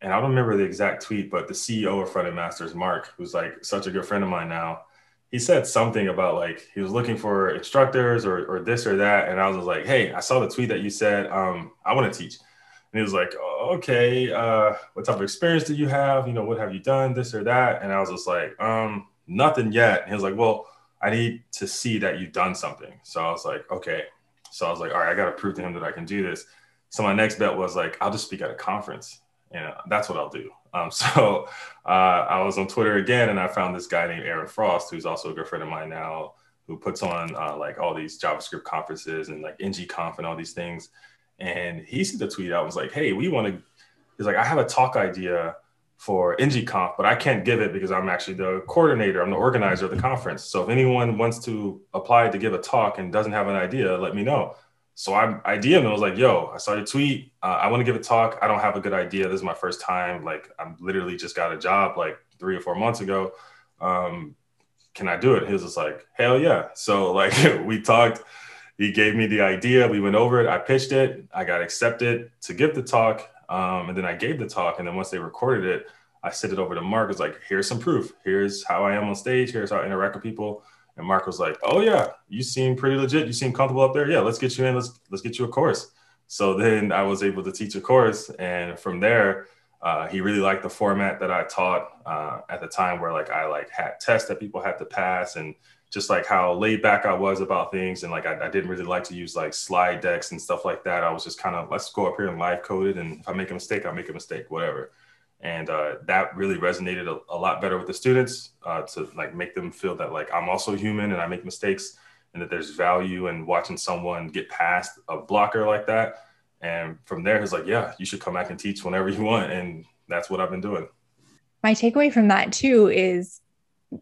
S2: and i don't remember the exact tweet but the ceo of Frontend Masters mark who's like such a good friend of mine now he said something about like he was looking for instructors or, or this or that. And i was like hey i saw the tweet that you said um, i want to teach and he was like, oh, okay, uh, what type of experience do you have? You know, what have you done, this or that? And I was just like, um, nothing yet. And he was like, well, I need to see that you've done something. So I was like, okay. So I was like, all right, I got to prove to him that I can do this. So my next bet was like, I'll just speak at a conference. And that's what I'll do. Um, (laughs) so uh, I was on Twitter again, and I found this guy named Aaron Frost, who's also a good friend of mine now, who puts on uh, like all these JavaScript conferences and like NGConf and all these things. And he sent a tweet out and was like, hey, we want to, he's like, I have a talk idea for NGConf, but I can't give it because I'm actually the coordinator, I'm the organizer of the conference. So if anyone wants to apply to give a talk and doesn't have an idea, let me know. So I, I DM'd him. Was like, yo, I saw your tweet. Uh, I want to give a talk. I don't have a good idea. This is my first time. Like, I'm literally just got a job like three or four months ago. Um, can I do it? He was just like, hell yeah. So like (laughs) we talked he gave me the idea. We went over it. I pitched it. I got accepted to give the talk. Um, and then I gave the talk. And then once they recorded it, I sent it over to Mark. It's like, here's some proof. Here's how I am on stage. Here's how I interact with people. And Mark was like, oh yeah, you seem pretty legit. You seem comfortable up there. Yeah, let's get you in. Let's let's get you a course. So then I was able to teach a course, and from there, uh, he really liked the format that I taught uh, at the time, where like I like had tests that people had to pass, and just like how laid back I was about things. And like, I, I, didn't really like to use like slide decks and stuff like that. I was just kind of, let's go up here and live code it. And if I make a mistake, I'll make a mistake, whatever. And uh, that really resonated a, a, lot better with the students uh, to like make them feel that like I'm also human and I make mistakes and that there's value in watching someone get past a blocker like that. And from there, he's like, yeah, you should come back and teach whenever you want. And that's what I've been doing.
S1: My takeaway from that too is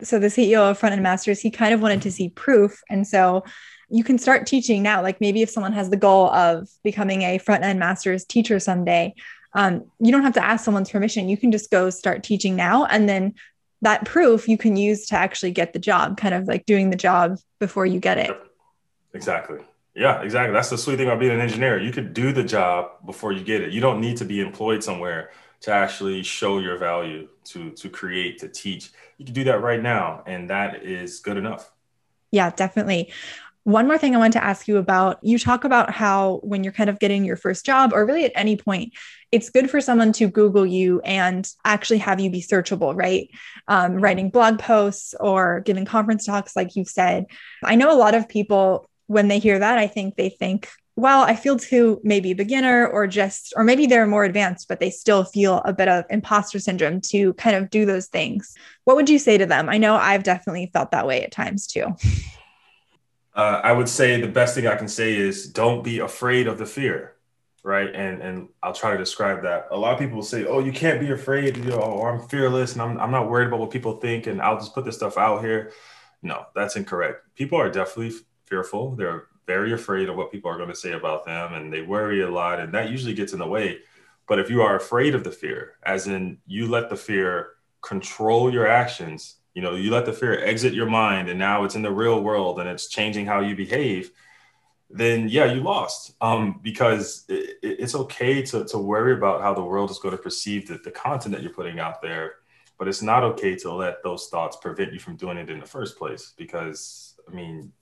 S1: so the CEO of Frontend Masters, he kind of wanted to see proof. And so you can start teaching now. Like maybe if someone has the goal of becoming a Frontend Masters teacher someday, um, you don't have to ask someone's permission. You can just go start teaching now. And then that proof you can use to actually get the job, kind of like doing the job before you get it.
S2: Exactly. Yeah, exactly. That's the sweet thing about being an engineer. You could do the job before you get it. You don't need to be employed somewhere to actually show your value, to to create, to teach. You can do that right now, and that is good enough.
S1: Yeah, definitely. One more thing I want to ask you about you talk about how when you're kind of getting your first job, or really at any point, it's good for someone to Google you and actually have you be searchable, right? Um, writing blog posts or giving conference talks, like you said. I know a lot of people, when they hear that, I think they think, well, I feel too maybe beginner or just, or maybe they're more advanced, but they still feel a bit of imposter syndrome to kind of do those things. What would you say to them? I know I've definitely felt that way at times too.
S2: Uh, I would say the best thing I can say is don't be afraid of the fear, right? And and I'll try to describe that. A lot of people say, "Oh, you can't be afraid," you know, or "I'm fearless and I'm I'm not worried about what people think, and I'll just put this stuff out here." No, that's incorrect. People are definitely fearful. They're very afraid of what people are going to say about them and they worry a lot and that usually gets in the way but if you are afraid of the fear as in you let the fear control your actions you know you let the fear exit your mind and now it's in the real world and it's changing how you behave then yeah, you lost. Um, because it, it's okay to, to worry about how the world is going to perceive the, the content that you're putting out there, but it's not okay to let those thoughts prevent you from doing it in the first place. Because I mean,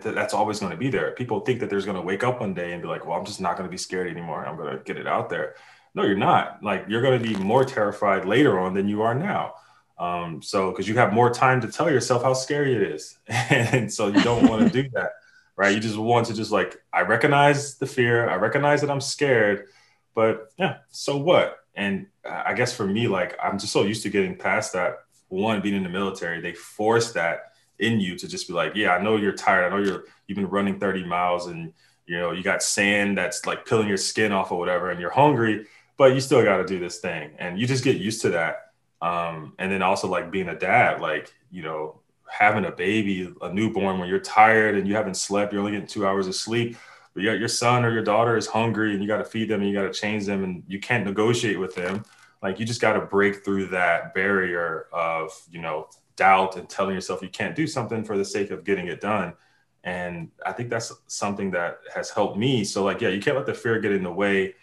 S2: that's always going to be there. People think that there's going to wake up one day and be like, well, I'm just not going to be scared anymore. I'm going to get it out there. No, you're not. Like you're going to be more terrified later on than you are now. Um, so because you have more time to tell yourself how scary it is, (laughs) and so you don't want to do (laughs) that right? You just want to just like, I recognize the fear, I recognize that I'm scared, but yeah, so what? And I guess for me, like, I'm just so used to getting past that. One, being in the military, they force that in you to just be like, yeah, I know you're tired. I know you're you've been running 30 miles and you know you got sand that's like peeling your skin off or whatever, and you're hungry, but you still got to do this thing, and you just get used to that. Um, and then also like being a dad, like you know, having a baby, a newborn, when you're tired and you haven't slept, you're only getting two hours of sleep, but yet your son or your daughter is hungry and you got to feed them and you got to change them and you can't negotiate with them. Like you just got to break through that barrier of, you know, doubt and telling yourself you can't do something for the sake of getting it done. And I think that's something that has helped me. So, like, yeah, you can't let the fear get in the way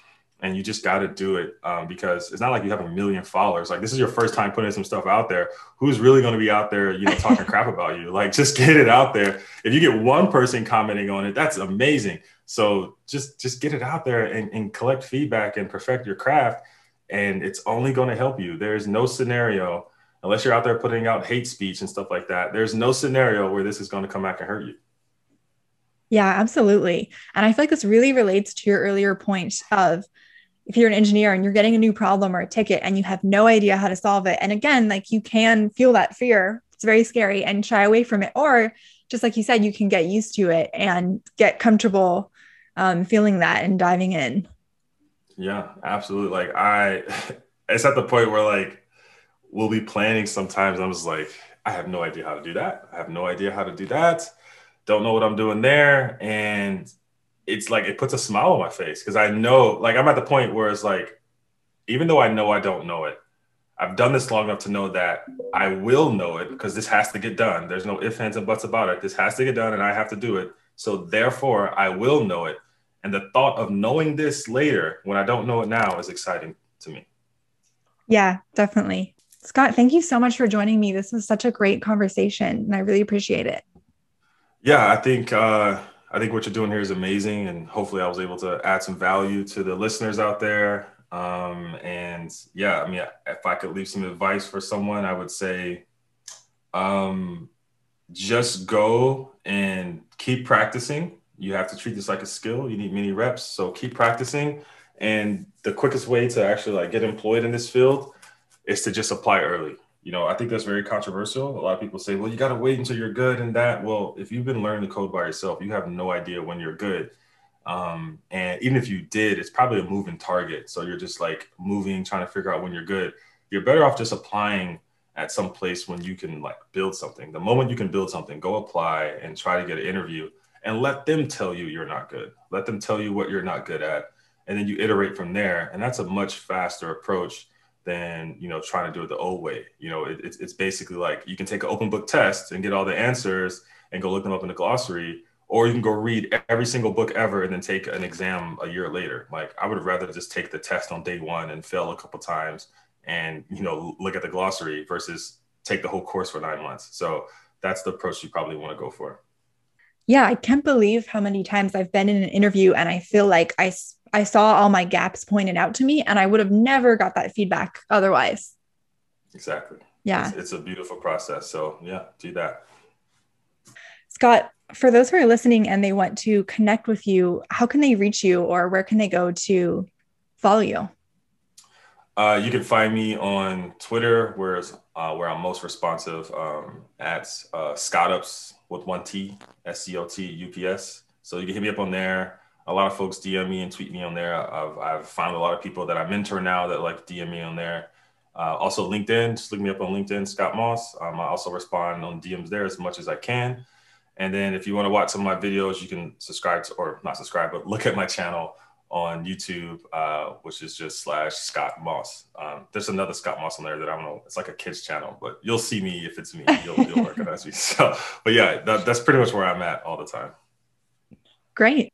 S2: and you just got to do it um, because it's not like you have a million followers. Like this is your first time putting some stuff out there. Who's really going to be out there, you know, talking (laughs) crap about you? Like just get it out there. If you get one person commenting on it, that's amazing. So just just get it out there and, and collect feedback and perfect your craft, and it's only going to help you. There's no scenario unless you're out there putting out hate speech and stuff like that. There's no scenario where this is going to come back and hurt you.
S1: Yeah, absolutely. And I feel like this really relates to your earlier point of if you're an engineer and you're getting a new problem or a ticket and you have no idea how to solve it. And again, like you can feel that fear. It's very scary and shy away from it. Or just like you said, you can get used to it and get comfortable um, feeling that and diving in.
S2: Yeah, absolutely. Like I, (laughs) it's at the point where like we'll be planning sometimes. I'm just like, I have no idea how to do that. I have no idea how to do that. Don't know what I'm doing there. And it's like it puts a smile on my face because I know, like, I'm at the point where it's like, even though I know I don't know it, I've done this long enough to know that I will know it because this has to get done. There's no ifs, ands, and buts about it. This has to get done and I have to do it. So therefore, I will know it. And the thought of knowing this later when I don't know it now is exciting to me.
S1: Yeah, definitely. Scott, thank you so much for joining me. This was such a great conversation and I really appreciate it.
S2: Yeah, I think uh, I think what you're doing here is amazing, and hopefully, I was able to add some value to the listeners out there. Um, and yeah, I mean, if I could leave some advice for someone, I would say, um, just go and keep practicing. You have to treat this like a skill. You need many reps, so keep practicing. And the quickest way to actually like get employed in this field is to just apply early you know, I think that's very controversial. A lot of people say, well, you got to wait until you're good and that. Well, if you've been learning the code by yourself, you have no idea when you're good. Um, and even if you did, it's probably a moving target. So you're just like moving, trying to figure out when you're good. You're better off just applying at some place when you can like build something. The moment you can build something, go apply and try to get an interview and let them tell you you're not good. Let them tell you what you're not good at. And then you iterate from there. And that's a much faster approach than you know trying to do it the old way. You know, it, it's, it's basically like you can take an open book test and get all the answers and go look them up in the glossary, or you can go read every single book ever and then take an exam a year later. Like I would rather just take the test on day one and fail a couple times and you know look at the glossary versus take the whole course for nine months. So that's the approach you probably want to go for.
S1: Yeah, I can't believe how many times I've been in an interview and I feel like I I saw all my gaps pointed out to me and I would have never got that feedback otherwise.
S2: Exactly.
S1: Yeah.
S2: It's, it's a beautiful process. So, yeah, do that.
S1: Scott, for those who are listening and they want to connect with you, how can they reach you or where can they go to follow you?
S2: Uh, you can find me on Twitter, where, uh, where I'm most responsive um, at uh, Scotups with one T, S C O T U P S. So you can hit me up on there a lot of folks DM me and tweet me on there. I've, I've found a lot of people that I mentor now that like DM me on there. Uh, also LinkedIn, just look me up on LinkedIn, Scott Moss. Um, I also respond on DMs there as much as I can. And then if you want to watch some of my videos, you can subscribe to, or not subscribe, but look at my channel on YouTube, uh, which is just slash Scott Moss. Um, there's another Scott Moss on there that I don't know. It's like a kids channel, but you'll see me if it's me. You'll, you'll (laughs) recognize me. So, but yeah, that, that's pretty much where I'm at all the time.
S1: Great.